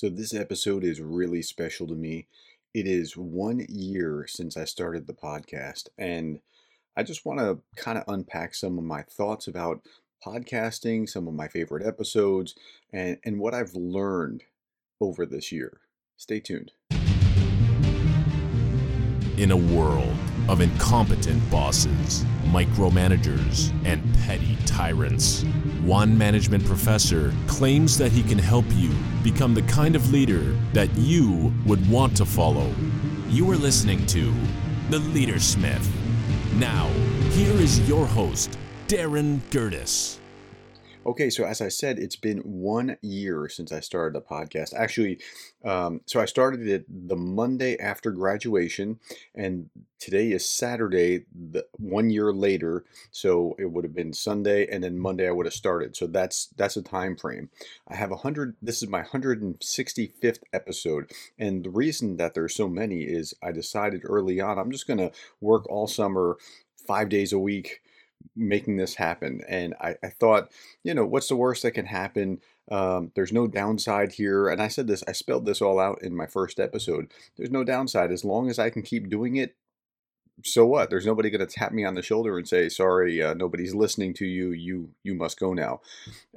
So, this episode is really special to me. It is one year since I started the podcast, and I just want to kind of unpack some of my thoughts about podcasting, some of my favorite episodes, and, and what I've learned over this year. Stay tuned. In a world of incompetent bosses, micromanagers, and petty tyrants, one management professor claims that he can help you become the kind of leader that you would want to follow. You are listening to The Leadersmith. Now, here is your host, Darin Gerdes. Okay, so as I said, it's been one year since I started the podcast. Actually, um, so I started it the Monday after graduation, and today is Saturday, the one year later. So it would have been Sunday, and then Monday I would have started. So that's that's a time frame. I have a hundred. This is my hundred and sixty fifth episode, and the reason that there's so many is I decided early on I'm just gonna work all summer, five days a week making this happen. And I, I, thought, you know, what's the worst that can happen? Um, there's no downside here. And I said this, I spelled this all out in my first episode. There's no downside. As long as I can keep doing it, so what? There's nobody going to tap me on the shoulder and say, sorry, uh, nobody's listening to you. You, you must go now.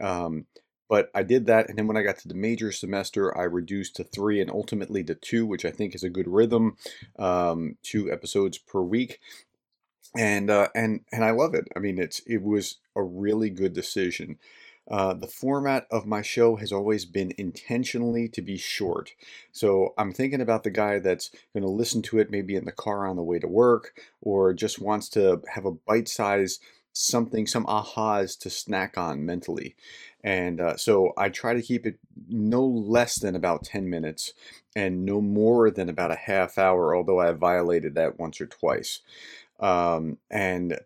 Um, but I did that, and then when I got to the major semester, I reduced to three and ultimately to two, which I think is a good rhythm. Um, two episodes per week, and uh, and and I love it. I mean, it's it was a really good decision. Uh, the format of my show has always been intentionally to be short. So I'm thinking about the guy that's going to listen to it maybe in the car on the way to work or just wants to have a bite size something, some ahas to snack on mentally. And uh, so I try to keep it no less than about 10 minutes and no more than about a half hour, although I violated that once or twice. Um, and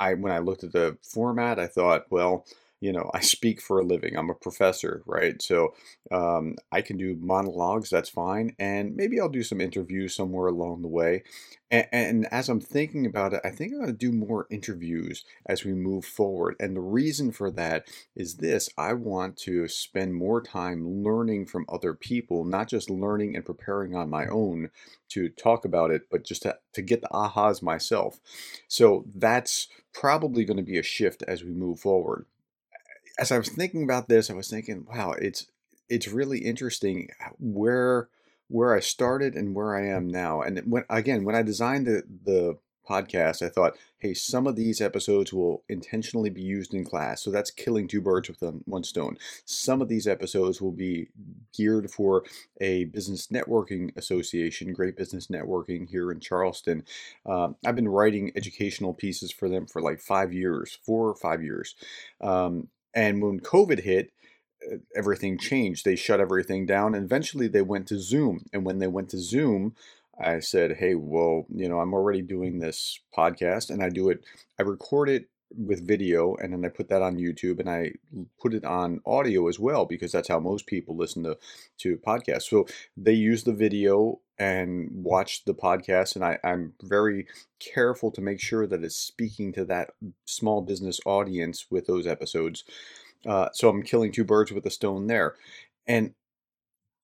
I, when I looked at the format, I thought, well, you know, I speak for a living. I'm a professor, right? So um, I can do monologues, that's fine. And maybe I'll do some interviews somewhere along the way. And, and as I'm thinking about it, I think I'm going to do more interviews as we move forward. And the reason for that is this I want to spend more time learning from other people, not just learning and preparing on my own to talk about it, but just to, to get the ahas myself. So that's probably going to be a shift as we move forward as I was thinking about this, I was thinking, wow, it's it's really interesting where where I started and where I am now. And when again, when I designed the the podcast, I thought, hey, some of these episodes will intentionally be used in class. So that's killing two birds with one stone. Some of these episodes will be geared for a business networking association, Great Business Networking here in Charleston. Um, I've been writing educational pieces for them for like five years, four or five years. Um, and when COVID hit, uh, everything changed. They shut everything down. And eventually they went to Zoom. And when they went to Zoom, I said, hey, well, you know, I'm already doing this podcast and I do it, I record it with video and then I put that on YouTube and I put it on audio as well because that's how most people listen to to podcasts. So they use the video and watch the podcast and I, I'm very careful to make sure that it's speaking to that small business audience with those episodes. Uh, so I'm killing two birds with a stone there. And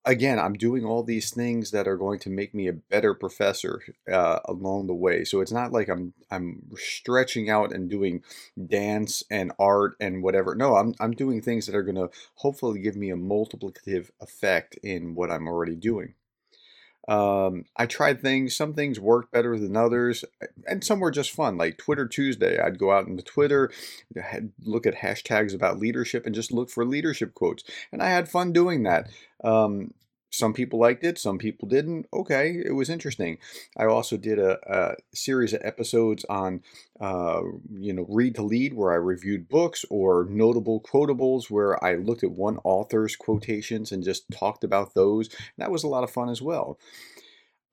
again, I'm doing all these things that are going to make me a better professor uh, along the way. So it's not like I'm I'm stretching out and doing dance and art and whatever. No, I'm I'm doing things that are going to hopefully give me a multiplicative effect in what I'm already doing. Um, I tried things. Some things worked better than others, and some were just fun. Like Twitter Tuesday, I'd go out into Twitter, look at hashtags about leadership, and just look for leadership quotes. And I had fun doing that. Um, some people liked it, some people didn't. Okay, it was interesting. I also did a, a series of episodes on, uh, you know, read to lead, where I reviewed books, or notable quotables, where I looked at one author's quotations and just talked about those. That was a lot of fun as well.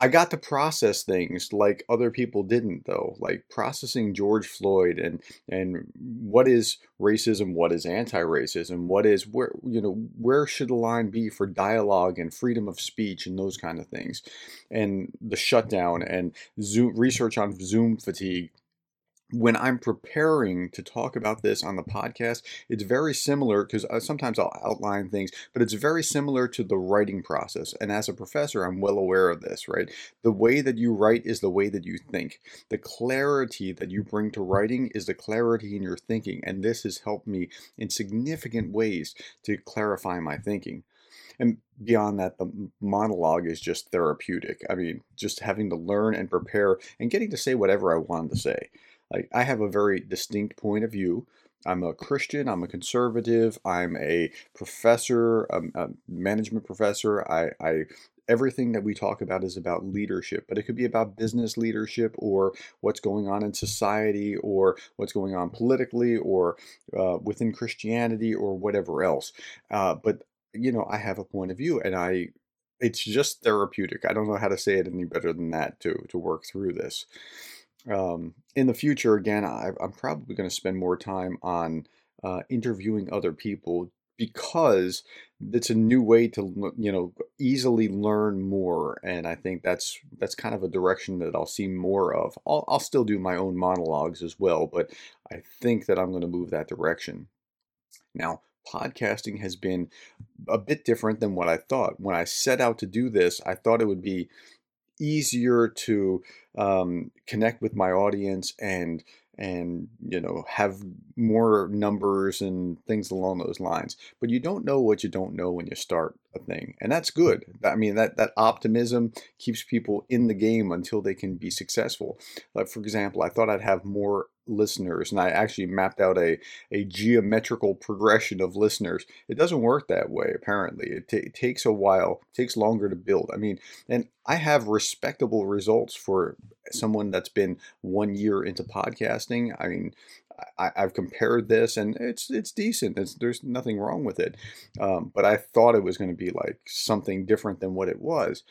I got to process things like other people didn't though, like processing George Floyd and and what is racism, what is anti-racism, what is where you know where should the line be for dialogue and freedom of speech and those kind of things, and the shutdown and Zoom research on Zoom fatigue when I'm preparing to talk about this on the podcast, it's very similar because uh, sometimes I'll outline things, but it's very similar to the writing process. And as a professor, I'm well aware of this, right? The way that you write is the way that you think. The clarity that you bring to writing is the clarity in your thinking. And this has helped me in significant ways to clarify my thinking. And beyond that, the monologue is just therapeutic. I mean, just having to learn and prepare and getting to say whatever I wanted to say. Like I have a very distinct point of view. I'm a Christian. I'm a conservative. I'm a professor, a, a management professor. I, I everything that we talk about is about leadership, but it could be about business leadership or what's going on in society or what's going on politically or uh, within Christianity or whatever else. Uh, but you know, I have a point of view, and I it's just therapeutic. I don't know how to say it any better than that to to work through this um, in the future, again, I, am probably going to spend more time on uh, interviewing other people because it's a new way to you know easily learn more and i think that's that's kind of a direction that i'll see more of. I'll, I'll still do my own monologues as well but i think that i'm going to move that direction. Now podcasting has been a bit different than what i thought. When i set out to do this i thought it would be easier to um, connect with my audience and and you know have more numbers and things along those lines but you don't know what you don't know when you start a thing and that's good. I mean that that optimism keeps people in the game until they can be successful. Like for example i thought i'd have more listeners and i actually mapped out a, a geometrical progression of listeners. It doesn't work that way apparently. It, t- it takes a while takes longer to build. I mean and i have respectable results for someone that's been one year into podcasting. I mean I, have compared this, and it's it's decent. It's, there's nothing wrong with it, um, but I thought it was going to be like something different than what it was,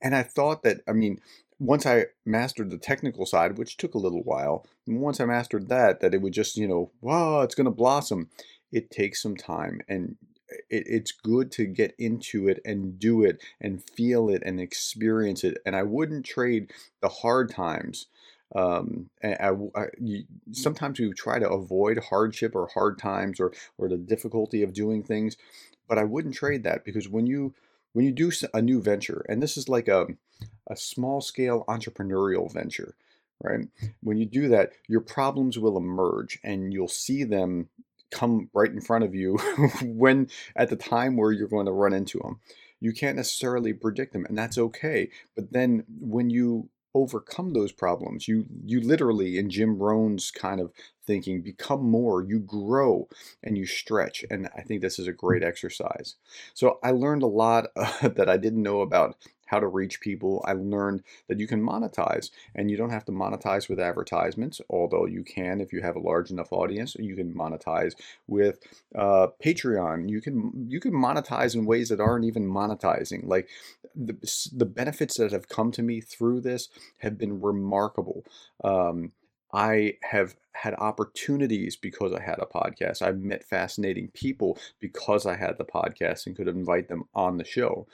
and I thought that I mean once I mastered the technical side, which took a little while, and once I mastered that, that it would just, you know, wow, it's going to blossom. It takes some time and it, it's good to get into it and do it and feel it and experience it. And I wouldn't trade the hard times. Um, I, I, you, sometimes we try to avoid hardship or hard times or, or the difficulty of doing things, but I wouldn't mm. trade that because when you when you do a new venture, and this is like a, a small scale entrepreneurial venture, right? Mm. When you do that, your problems will emerge and you'll see them come right in front of you when at the time where you're going to run into them. You can't necessarily predict them, and that's okay. But then when you overcome those problems. You you literally in Jim Rohn's kind of thinking become more, you grow and you stretch and I think this is a great exercise. So I learned a lot uh, that I didn't know about how to reach people. I learned that you can monetize and you don't have to monetize with advertisements, although you can if you have a large enough audience. You can monetize with uh, Patreon. You can you can monetize in ways that aren't even monetizing. Like the, the benefits that have come to me through this have been remarkable. Um, I have had opportunities because I had a podcast. I've met fascinating people because I had the podcast and could invite them on the show.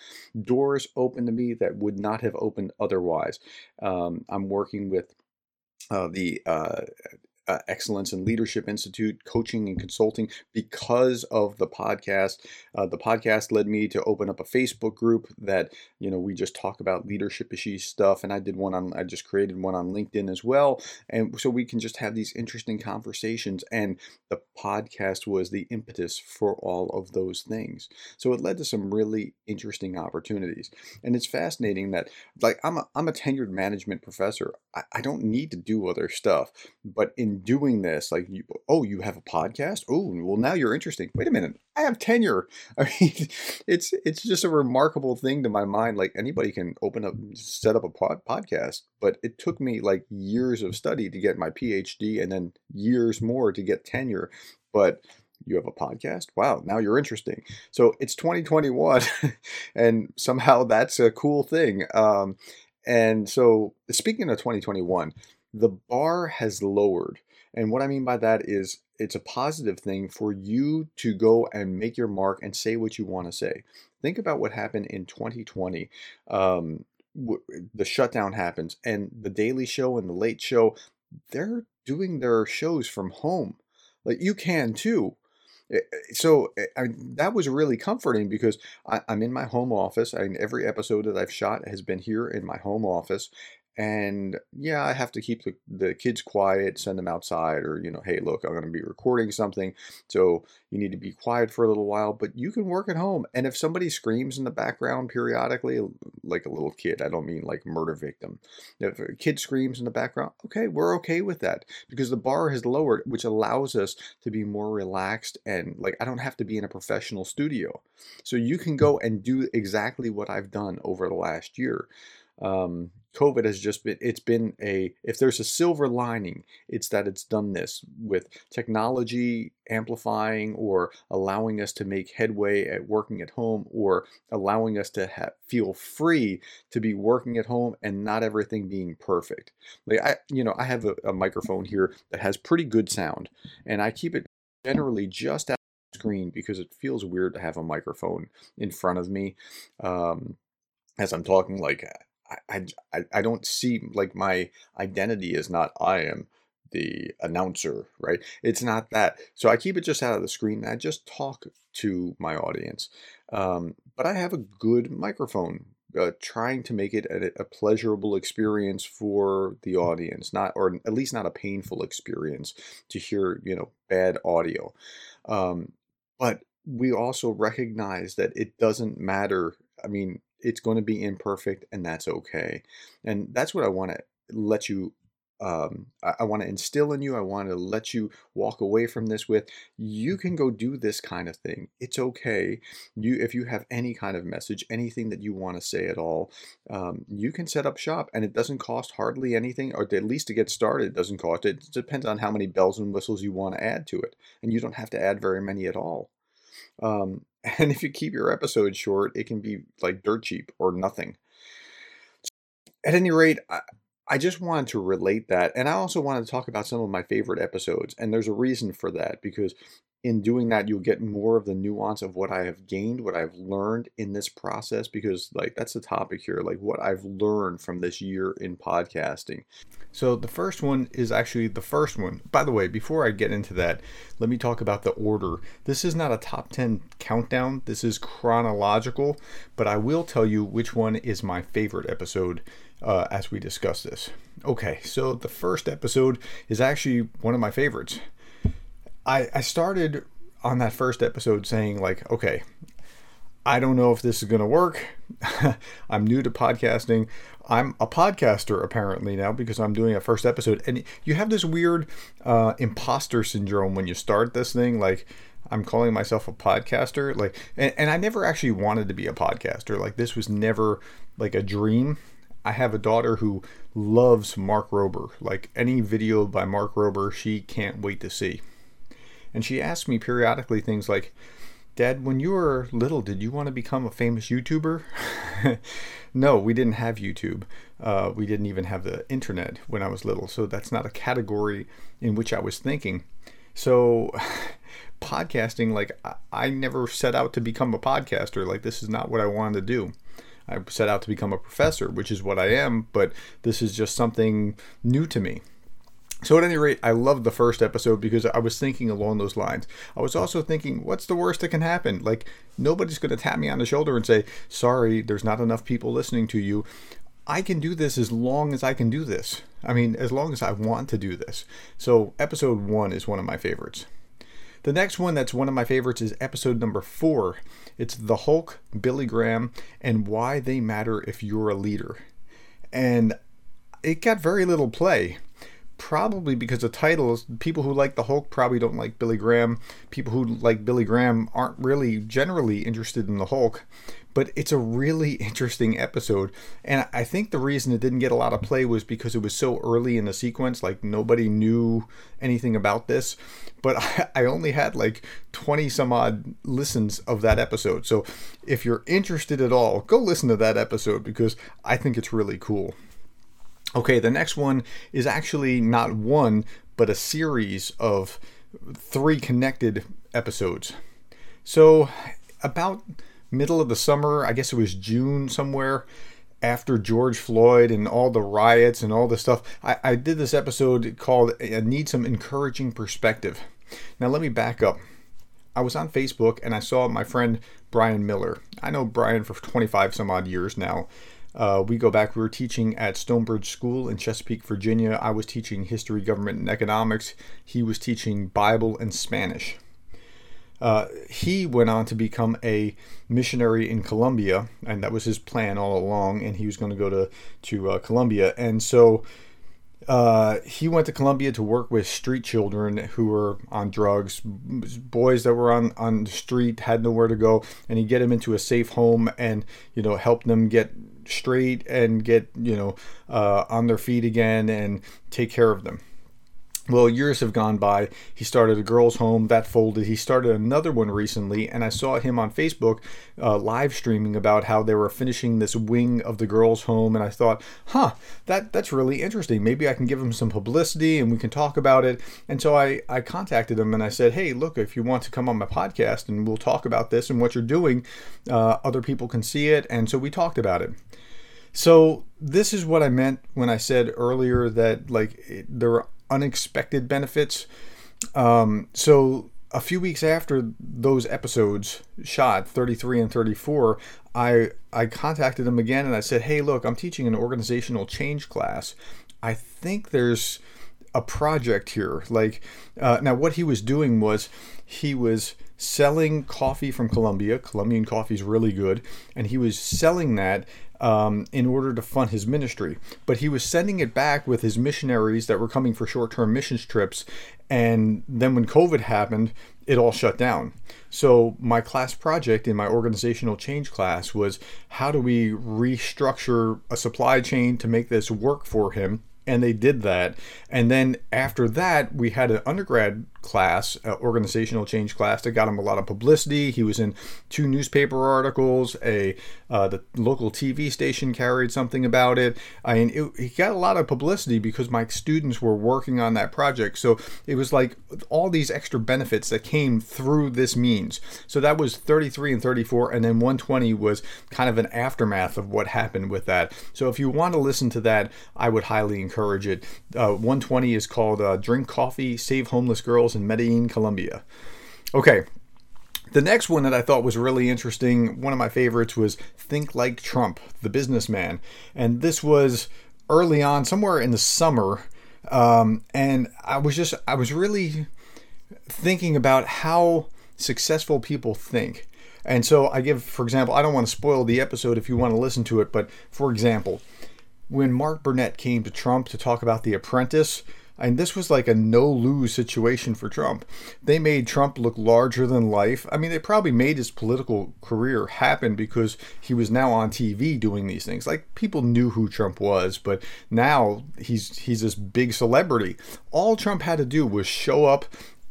Doors open to me that would not have opened otherwise. Um, I'm working with uh, the uh, uh, Excellence in Leadership Institute, coaching and consulting because of the podcast. Uh, the podcast led me to open up a Facebook group that you know we just talk about leadership issues stuff, and I did one on I just created one on LinkedIn as well, and so we can just have these interesting conversations. And the podcast was the impetus for all of those things. So it led to some really interesting opportunities, and it's fascinating that like I'm a I'm a tenured management professor. I, I don't need to do other stuff, but in doing this like you, oh you have a podcast? Oh well now you're interesting. Wait a minute i have tenure. I mean it's it's just a remarkable thing to my mind like anybody can open up set up a pod, podcast but it took me like years of study to get my phd and then years more to get tenure but you have a podcast? Wow now you're interesting. So it's 2021 and somehow that's a cool thing um, and so speaking of 2021 the bar has lowered and what I mean by that is it's a positive thing for you to go and make your mark and say what you want to say. Think about what happened in 2020. Um, w- the shutdown happens, and the Daily Show and the Late Show, they're doing their shows from home. Like you can too. Eh, eh, So eh, I, that was really comforting because I, I'm in my home office. Mean, every episode that I've shot has been here in my home office. And yeah, I have to keep the, the kids quiet, send them outside, or, you know, hey, look, I'm going to be recording something. So you need to be quiet for a little while, but you can work at home. And if somebody screams in the background periodically, like a little kid, I don't mean like murder victim. If a kid screams in the background, okay, we're okay with that because the bar has lowered, which allows us to be more relaxed and like I don't have to be in a professional studio. So you can go and do exactly what I've done over the last year. Um, COVID has just been, it's been a, if there's a silver lining, it's that it's done this with technology amplifying or allowing us to make headway at working at home or allowing us to feel free to be working at home and not everything being perfect. Like I, you know, I have a, a microphone here that has pretty good sound and I keep it generally just out of screen because it feels weird to have a microphone in front of me. Um, as I'm talking, like I, I, I don't see like my identity is not I am the announcer, right? It's not that. So I keep it just out of the screen. and I just talk to my audience. Um, but I have a good microphone, uh, trying to make it a, a pleasurable experience for the audience, not or at least not a painful experience to hear, you know, bad audio. Um, but we also recognize that it doesn't matter. I mean, it's going to be imperfect and that's okay. And that's what i want to let you um, I, I want to instill in you i want to let you walk away from this with you can go do this kind of thing. It's okay. You if you have any kind of message anything that you want to say at all um, you can set up shop and it doesn't cost hardly anything or at least to get started it doesn't cost it depends on how many bells and whistles you want to add to it and you don't have to add very many at all um, and if you keep your episodes short, it can be like dirt cheap or nothing. At any rate, I, I just wanted to relate that. And I also wanted to talk about some of my favorite episodes. And there's a reason for that because in doing that, you'll get more of the nuance of what I have gained, what I've learned in this process, because, like, that's the topic here, like, what I've learned from this year in podcasting. So, the first one is actually the first one. By the way, before I get into that, let me talk about the order. This is not a top 10 countdown, this is chronological, but I will tell you which one is my favorite episode uh, as we discuss this. Okay, so the first episode is actually one of my favorites. I, I started on that first episode saying, like, okay, I don't know if this is going to work. I'm new to podcasting. I'm a podcaster apparently now because I'm doing a first episode. And you have this weird uh, imposter syndrome when you start this thing. Like, I'm calling myself a podcaster. Like, and, and I never actually wanted to be a podcaster. Like, this was never like a dream. I have a daughter who loves Mark Rober. Like, any video by Mark Rober, she can't wait to see. And she asked me periodically things like, Dad, when you were little, did you want to become a famous YouTuber? no, we didn't have YouTube. Uh, we didn't even have the internet when I was little. So that's not a category in which I was thinking. So, podcasting, like, I, I never set out to become a podcaster. Like, this is not what I wanted to do. I set out to become a professor, which is what I am, but this is just something new to me. So, at any rate, I loved the first episode because I was thinking along those lines. I was also thinking, what's the worst that can happen? Like, nobody's going to tap me on the shoulder and say, sorry, there's not enough people listening to you. I can do this as long as I can do this. I mean, as long as I want to do this. So, episode one is one of my favorites. The next one that's one of my favorites is episode number four. It's The Hulk, Billy Graham, and why they matter if you're a leader. And it got very little play probably because the titles people who like the hulk probably don't like billy graham. People who like billy graham aren't really generally interested in the hulk but it's a really interesting episode. And i think the reason it didn't get a lot of play was because it was so early in the sequence like nobody knew anything about this. But i only had like 20 some odd listens of that episode. So if you're interested at all go listen to that episode because i think it's really cool Okay, the next one is actually not one, but a series of three connected episodes. So, about middle of the summer, I guess it was June somewhere, after George Floyd and all the riots and all the stuff, I, I did this episode called I Need Some Encouraging Perspective. Now, let me back up. I was on Facebook and I saw my friend Brian Miller. I know Brian for 25 some odd years now. Uh, we go back, we were teaching at Stonebridge School in Chesapeake, Virginia. I was teaching history, government, and economics. He was teaching Bible and Spanish. Uh, he went on to become a missionary in Colombia, and that was his plan all along. And he was going to go to to uh, Colombia, and so uh, he went to Colombia to work with street children who were on drugs, boys that were on on the street had nowhere to go, and he get them into a safe home and you know help them get straight and get you know uh, on their feet again and take care of them. Well, years have gone by. He started a girls' home that folded. He started another one recently, and I saw him on Facebook uh, live streaming about how they were finishing this wing of the girls' home. And I thought, huh, that that's really interesting. Maybe I can give him some publicity and we can talk about it. And so I I contacted him and I said, hey, look, if you want to come on my podcast and we'll talk about this and what you're doing, uh, other people can see it. And so we talked about it. So this is what I meant when I said earlier that like there unexpected benefits. Um, so a few weeks after those episodes shot 33 and 34 i i contacted him again and i said hey look i'm teaching an organizational change class. I think there's a project here. Like uh, now what he was doing was he was selling coffee from colombia colombian coffee is really good. And he was selling that um, in order to fund his ministry. But he was sending it back with his missionaries that were coming for short term missions trips. And then when COVID happened, it all shut down. So, my class project in my organizational change class was how do we restructure a supply chain to make this work for him? And they did that. And then after that, we had an undergrad class, uh, organizational change class that got him a lot of publicity. He was in two newspaper articles. A uh, the local TV station carried something about it. I mean, it, he got a lot of publicity because my students were working on that project. So it was like all these extra benefits that came through this means. So that was 33 and 34, and then 120 was kind of an aftermath of what happened with that. So if you want to listen to that, I would highly encourage it. Uh, 120 is called uh, "Drink Coffee, Save Homeless Girls." In Medellin, Colombia. Okay, the next one that I thought was really interesting, one of my favorites was Think Like Trump, the businessman. And this was early on, somewhere in the summer. Um, and I was just, I was really thinking about how successful people think. And so I give, for example, I don't want to spoil the episode if you want to listen to it, but for example, when Mark Burnett came to Trump to talk about The Apprentice, and this was like a no lose situation for Trump. They made Trump look larger than life. I mean, they probably made his political career happen because he was now on TV doing these things. Like people knew who Trump was, but now he's he's this big celebrity. All Trump had to do was show up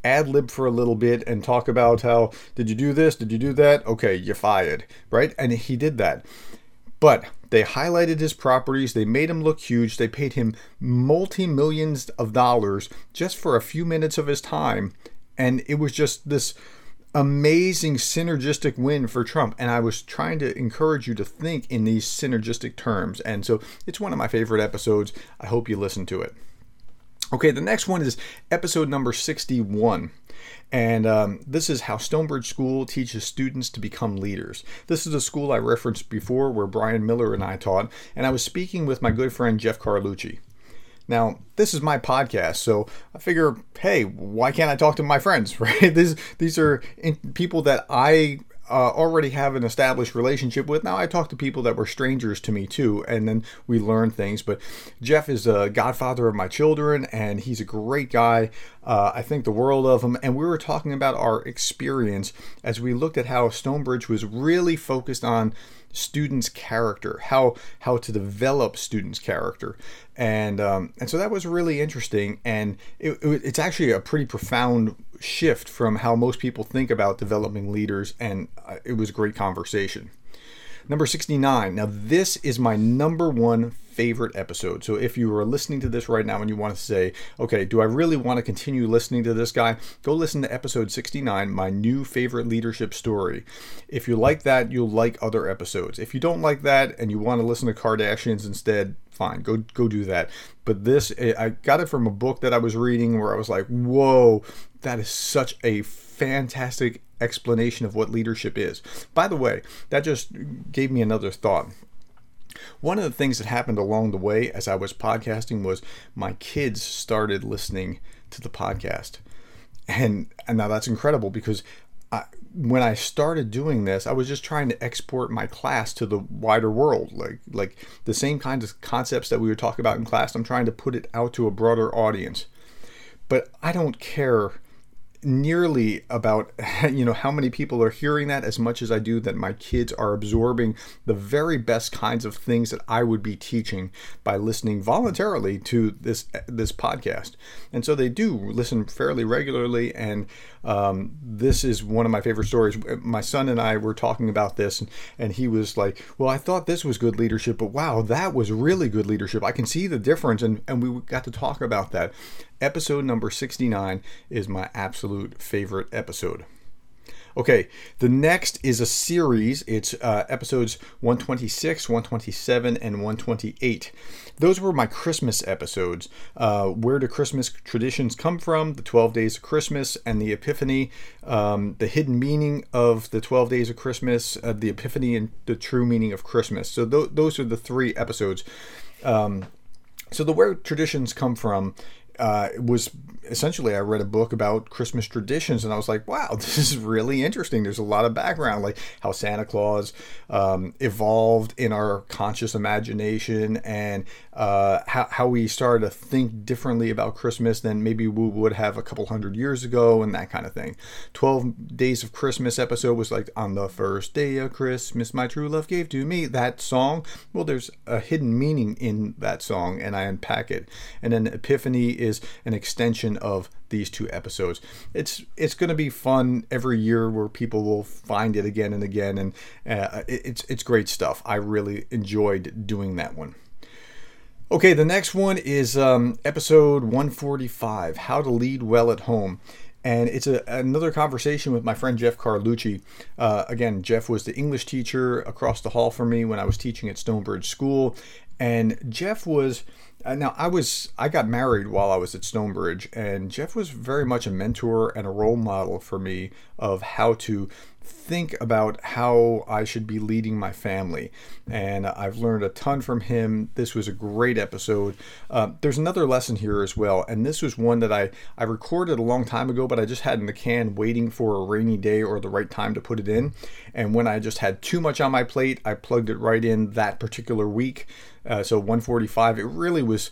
ad lib for a little bit and talk about how did you do this? Did you do that? Okay, you're fired, right? And he did that. But they highlighted his properties, they made him look huge, they paid him multi millions of dollars just for a few minutes of his time. And it was just this amazing synergistic win for Trump. And I was trying to encourage you to think in these synergistic terms. And so it's one of my favorite episodes. I hope you listen to it. Okay, the next one is episode number 61. And um, this is how Stonebridge School teaches students to become leaders. This is a school I referenced before where Brian Miller and I taught, and I was speaking with my good friend Jeff Carlucci. Now, this is my podcast, so I figure, hey, why can't I talk to my friends, right? These these are people that I uh, already have an established relationship with. Now I talk to people that were strangers to me too, and then we learn things. But Jeff is a godfather of my children, and he's a great guy. Uh, I think the world of him. And we were talking about our experience as we looked at how Stonebridge was really focused on students' character, how how to develop students' character, and um, and so that was really interesting. And it, it, it's actually a pretty profound shift from how most people think about developing leaders, and it was a great conversation. Number 69. Now, this is my number one favorite episode. So if you are listening to this right now and you want to say, okay, do I really want to continue listening to this guy? Go listen to episode 69, my new favorite leadership story. If you like that, you'll like other episodes. If you don't like that and you want to listen to Kardashians instead, fine, go go do that. But this, I got it from a book that I was reading where I was like, whoa, that is such a fantastic explanation of what leadership is. By the way, that just gave me another thought. One of the things that happened along the way as I was podcasting was my kids started listening to the podcast. And, and now that's incredible because I, when I started doing this, I was just trying to export my class to the wider world. Like like the same kinds of concepts that we were talking about in class, I'm trying to put it out to a broader audience. But I don't care nearly about you know how many people are hearing that as much as I do that my kids are absorbing the very best kinds of things that I would be teaching by listening voluntarily to this this podcast. And so they do listen fairly regularly. And um, this is one of my favorite stories. My son and I were talking about this and, and he was like well I thought this was good leadership but wow that was really good leadership. I can see the difference. And and we got to talk about that episode number 69 is my absolute favorite episode. Okay, the next is a series. It's uh, episodes 126, 127, and 128. Those were my Christmas episodes. Uh, where do Christmas traditions come from? The 12 days of Christmas and the Epiphany, um, the hidden meaning of the 12 days of Christmas, uh, the Epiphany, and the true meaning of Christmas. So th- those are the three episodes. Um, so the where traditions come from uh, was essentially I read a book about Christmas traditions and I was like, wow, this is really interesting. There's a lot of background, like how Santa Claus um, evolved in our conscious imagination and uh, how, how we started to think differently about Christmas than maybe we would have a couple hundred years ago and that kind of thing. 12 Days of Christmas episode was like, on the first day of Christmas, my true love gave to me. That song, well, there's a hidden meaning in that song and I unpack it. And then Epiphany is an extension of these two episodes. It's it's going to be fun every year where people will find it again and again, and uh, it's it's great stuff. I really enjoyed doing that one. Okay, the next one is um, episode 145 How to Lead Well at Home. And it's a, another conversation with my friend Jeff Carlucci. Uh, again, Jeff was the English teacher across the hall from me when I was teaching at Stonebridge School. And Jeff was Uh, now I was I got married while I was at Stonebridge, and Jeff was very much a mentor and a role model for me of how to think about how I should be leading my family. And I've learned a ton from him. This was a great episode. Uh, there's another lesson here as well, and this was one that I I recorded a long time ago, but I just had in the can waiting for a rainy day or the right time to put it in. And when I just had too much on my plate, I plugged it right in that particular week. Uh, so 145. It really was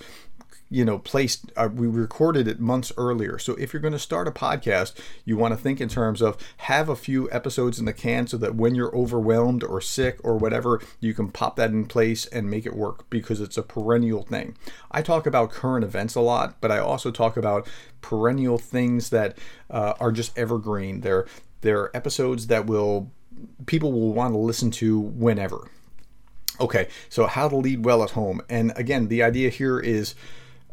you know placed uh, we recorded it months earlier. So if you're going to start a podcast you want to think in terms of have a few episodes in the can so that when you're overwhelmed or sick or whatever you can pop that in place and make it work because it's a perennial thing. I talk about current events a lot but i also talk about perennial things that uh, are just evergreen. They're they're episodes that will people will want to listen to whenever. Okay, so how to lead well at home. And again, the idea here is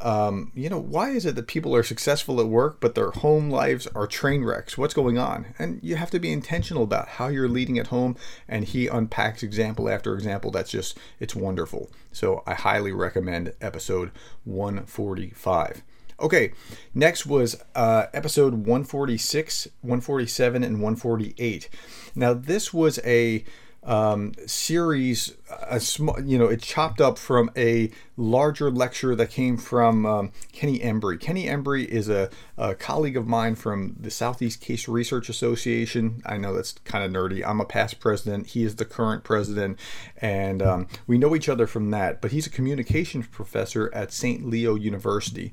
um, you know, why is it that people are successful at work, but their home lives are train wrecks? What's going on? And you have to be intentional about how you're leading at home. And he unpacks example after example. That's just, it's wonderful. So I highly recommend episode 145. Okay, next was uh, episode 146, 147, and 148. Now, this was a um, series, a small, you know, it chopped up from a larger lecture that came from um, Kenny Embry. Kenny Embry is a, a, colleague of mine from the Southeast Case Research Association. I know that's kind of nerdy. I'm a past president. He is the current president, and um, we know each other from that. But he's a communications professor at St. Leo University.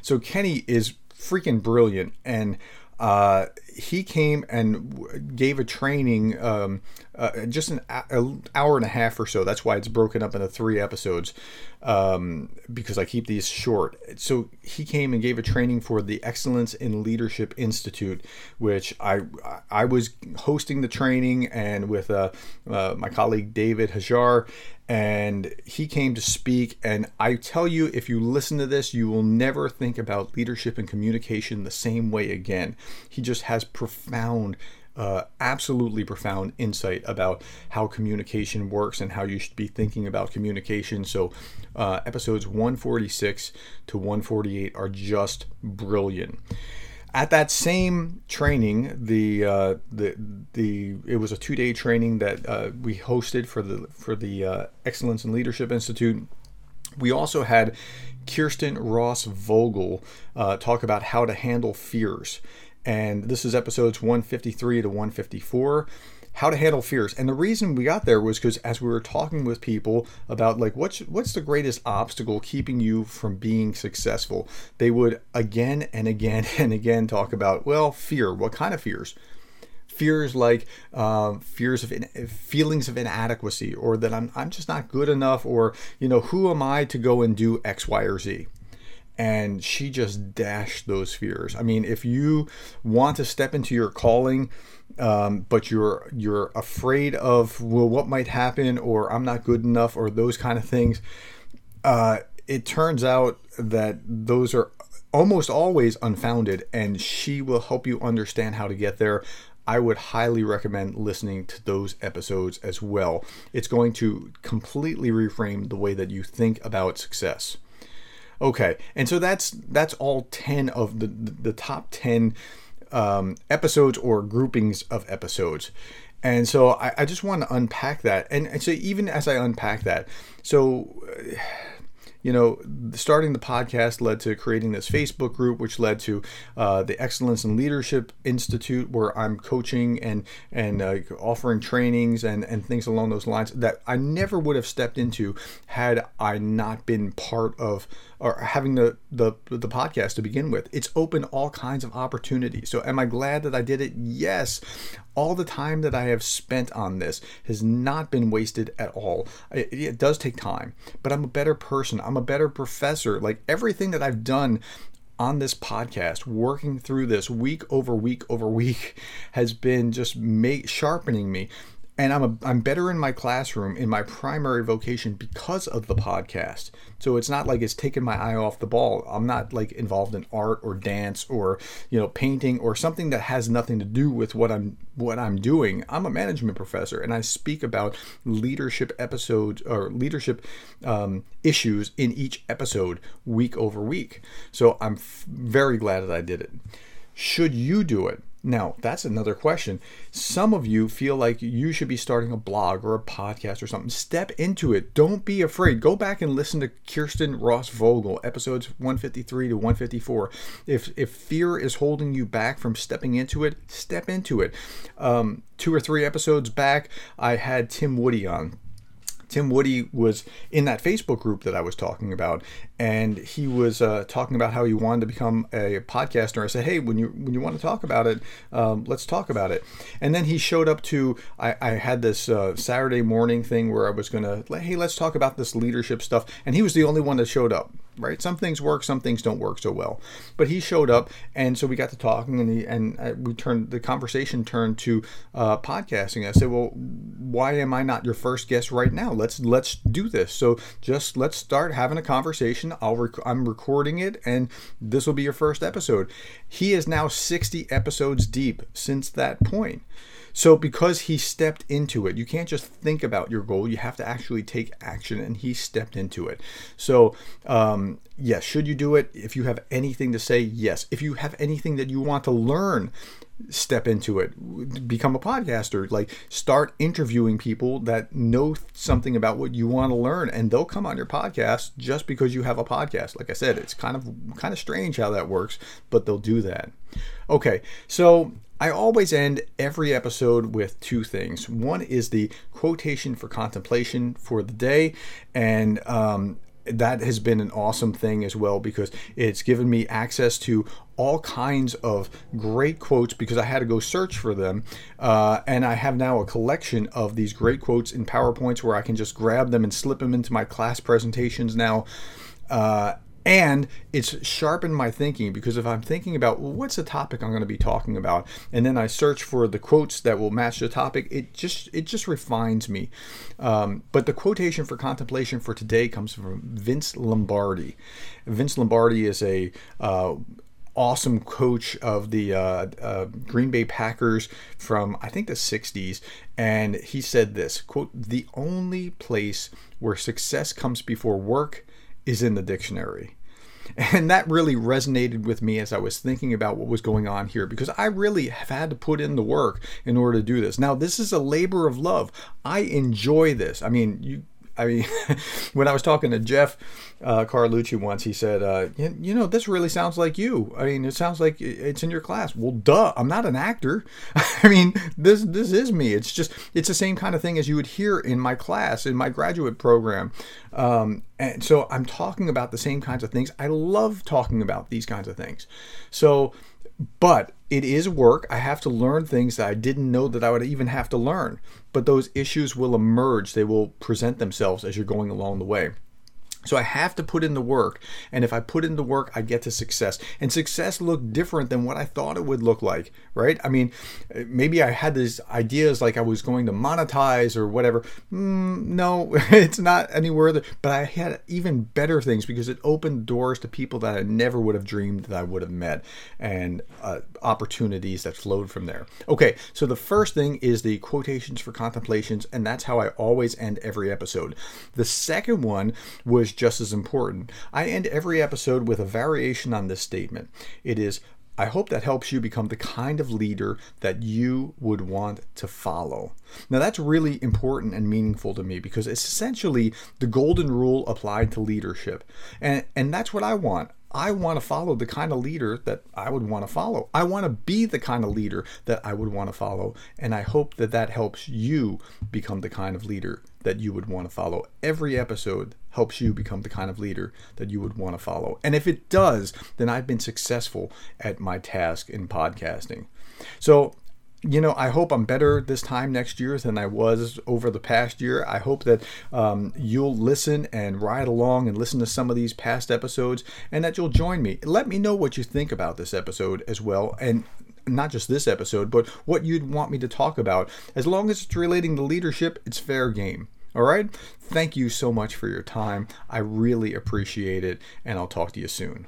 So Kenny is freaking brilliant and uh, he came and gave a training um, uh, just an hour and a half or so. That's why it's broken up into three episodes um, because I keep these short. So he came and gave a training for the Excellence in Leadership Institute, which I I was hosting the training and with uh, uh, my colleague David Hajar, and he came to speak. And I tell you, if you listen to this, you will never think about leadership and communication the same way again. He just has profound uh, absolutely profound insight about how communication works and how you should be thinking about communication. So, uh, episodes 146 to 148 are just brilliant. At that same training, the uh, the the it was a two day training that uh, we hosted for the for the uh, Excellence in Leadership Institute. We also had Kirsten Ross Vogel uh, talk about how to handle fears and this is episodes 153 to 154 how to handle fears. And the reason we got there was because as we were talking with people about like what's what's the greatest obstacle keeping you from being successful? They would again and again and again talk about well fear. What kind of fears? Fears like uh, fears of in, feelings of inadequacy or that I'm, I'm just not good enough or you know who am i to go and do x y or z and she just dashed those fears. I mean, if you want to step into your calling, um, but you're you're afraid of well, what might happen, or I'm not good enough, or those kind of things, uh, it turns out that those are almost always unfounded, and she will help you understand how to get there. I would highly recommend listening to those episodes as well. It's going to completely reframe the way that you think about success. Okay, and so that's that's all ten of the the top ten um, episodes or groupings of episodes. And so I, I just want to unpack that. And, and so even as I unpack that, so you know, starting the podcast led to creating this Facebook group, which led to uh, the Excellence in Leadership Institute, where I'm coaching and and uh, offering trainings and and things along those lines that I never would have stepped into had I not been part of or having the, the the podcast to begin with. It's opened all kinds of opportunities. So am I glad that I did it? Yes. All the time that I have spent on this has not been wasted at all. It, it does take time, but I'm a better person. I'm a better professor. Like everything that I've done on this podcast, working through this week over week over week, has been just make, sharpening me and I'm a, I'm better in my classroom in my primary vocation because of the podcast. So it's not like it's taken my eye off the ball. I'm not like involved in art or dance or you know painting or something that has nothing to do with what I'm what I'm doing. I'm a management professor and I speak about leadership episodes or leadership um, issues in each episode week over week. So I'm f- very glad that I did it. Should you do it? Now, that's another question. Some of you feel like you should be starting a blog or a podcast or something. Step into it. Don't be afraid. Go back and listen to Kirsten Ross Vogel, episodes 153 to 154. If if fear is holding you back from stepping into it, step into it. Um, two or three episodes back, I had Tim Woody on. Tim Woody was in that Facebook group that I was talking about, and he was uh, talking about how he wanted to become a podcaster. I said, "Hey, when you when you want to talk about it, um, let's talk about it." And then he showed up to. I, I had this uh, Saturday morning thing where I was gonna, hey, let's talk about this leadership stuff, and he was the only one that showed up right? Some things work, some things don't work so well. But he showed up, and so we got to talking, and he, and uh, we turned the conversation turned to uh, podcasting. I said, "Well, why am I not your first guest right now? Let's let's do this. So just let's start having a conversation. I'll rec- I'm recording it, and this will be your first episode." He is now 60 episodes deep since that point. So, because he stepped into it, you can't just think about your goal, you have to actually take action, and he stepped into it. So, um, yes, should you do it? If you have anything to say, yes. If you have anything that you want to learn, step into it become a podcaster like start interviewing people that know something about what you want to learn and they'll come on your podcast just because you have a podcast like i said it's kind of kind of strange how that works but they'll do that okay so I always end every episode with two things. One is the quotation for contemplation for the day, and um, that has been an awesome thing as well because it's given me access to all kinds of great quotes because I had to go search for them. Uh, and I have now a collection of these great quotes in PowerPoints where I can just grab them and slip them into my class presentations now. Uh, and it's sharpened my thinking because if I'm thinking about well, what's the topic I'm going to be talking about, and then I search for the quotes that will match the topic, it just it just refines me. Um, but the quotation for contemplation for today comes from Vince Lombardi. Vince Lombardi is a uh, awesome coach of the uh, uh, Green Bay Packers from I think the 60s and he said this quote the only place where success comes before work is in the dictionary. And that really resonated with me as I was thinking about what was going on here because I really have had to put in the work in order to do this. Now, this is a labor of love. I enjoy this. I mean, you I mean, when I was talking to Jeff uh, Carlucci once, he said, uh, you, you, know, this really sounds like you. I mean, it sounds like it's in your class. Well, duh, I'm not an actor. I mean, this this is me. It's just it's the same kind of thing as you would hear in my class in my graduate program. Um, and so I'm talking about the same kinds of things. I love talking about these kinds of things. So but it is work. I have to learn things that I didn't know that I would even have to learn. But those issues will emerge, they will present themselves as you're going along the way. So I have to put in the work. And if I put in the work, I get to success. And success looked different than what I thought it would look like, right? I mean, maybe I had these ideas like I was going to monetize or whatever. Mm, no, it's not anywhere. That, but I had even better things because it opened doors to people that I never would have dreamed that I would have met and uh, opportunities that flowed from there. Okay, so the first thing is the quotations for contemplations, and that's how I always end every episode. The second one was just as important. I end every episode with a variation on this statement. It is, I hope that helps you become the kind of leader that you would want to follow. Now, that's really important and meaningful to me because it's essentially the golden rule applied to leadership. And, and that's what I want. I want to follow the kind of leader that I would want to follow. I want to be the kind of leader that I would want to follow. And I hope that that helps you become the kind of leader that you would want to follow. Every episode helps you become the kind of leader that you would want to follow. And if it does, then I've been successful at my task in podcasting. So you know, I hope I'm better this time next year than I was over the past year. I hope that um, you'll listen and ride along and listen to some of these past episodes and that you'll join me. Let me know what you think about this episode as well. And not just this episode, but what you'd want me to talk about. As long as it's relating to leadership, it's fair game. All right? Thank you so much for your time. I really appreciate it, and I'll talk to you soon.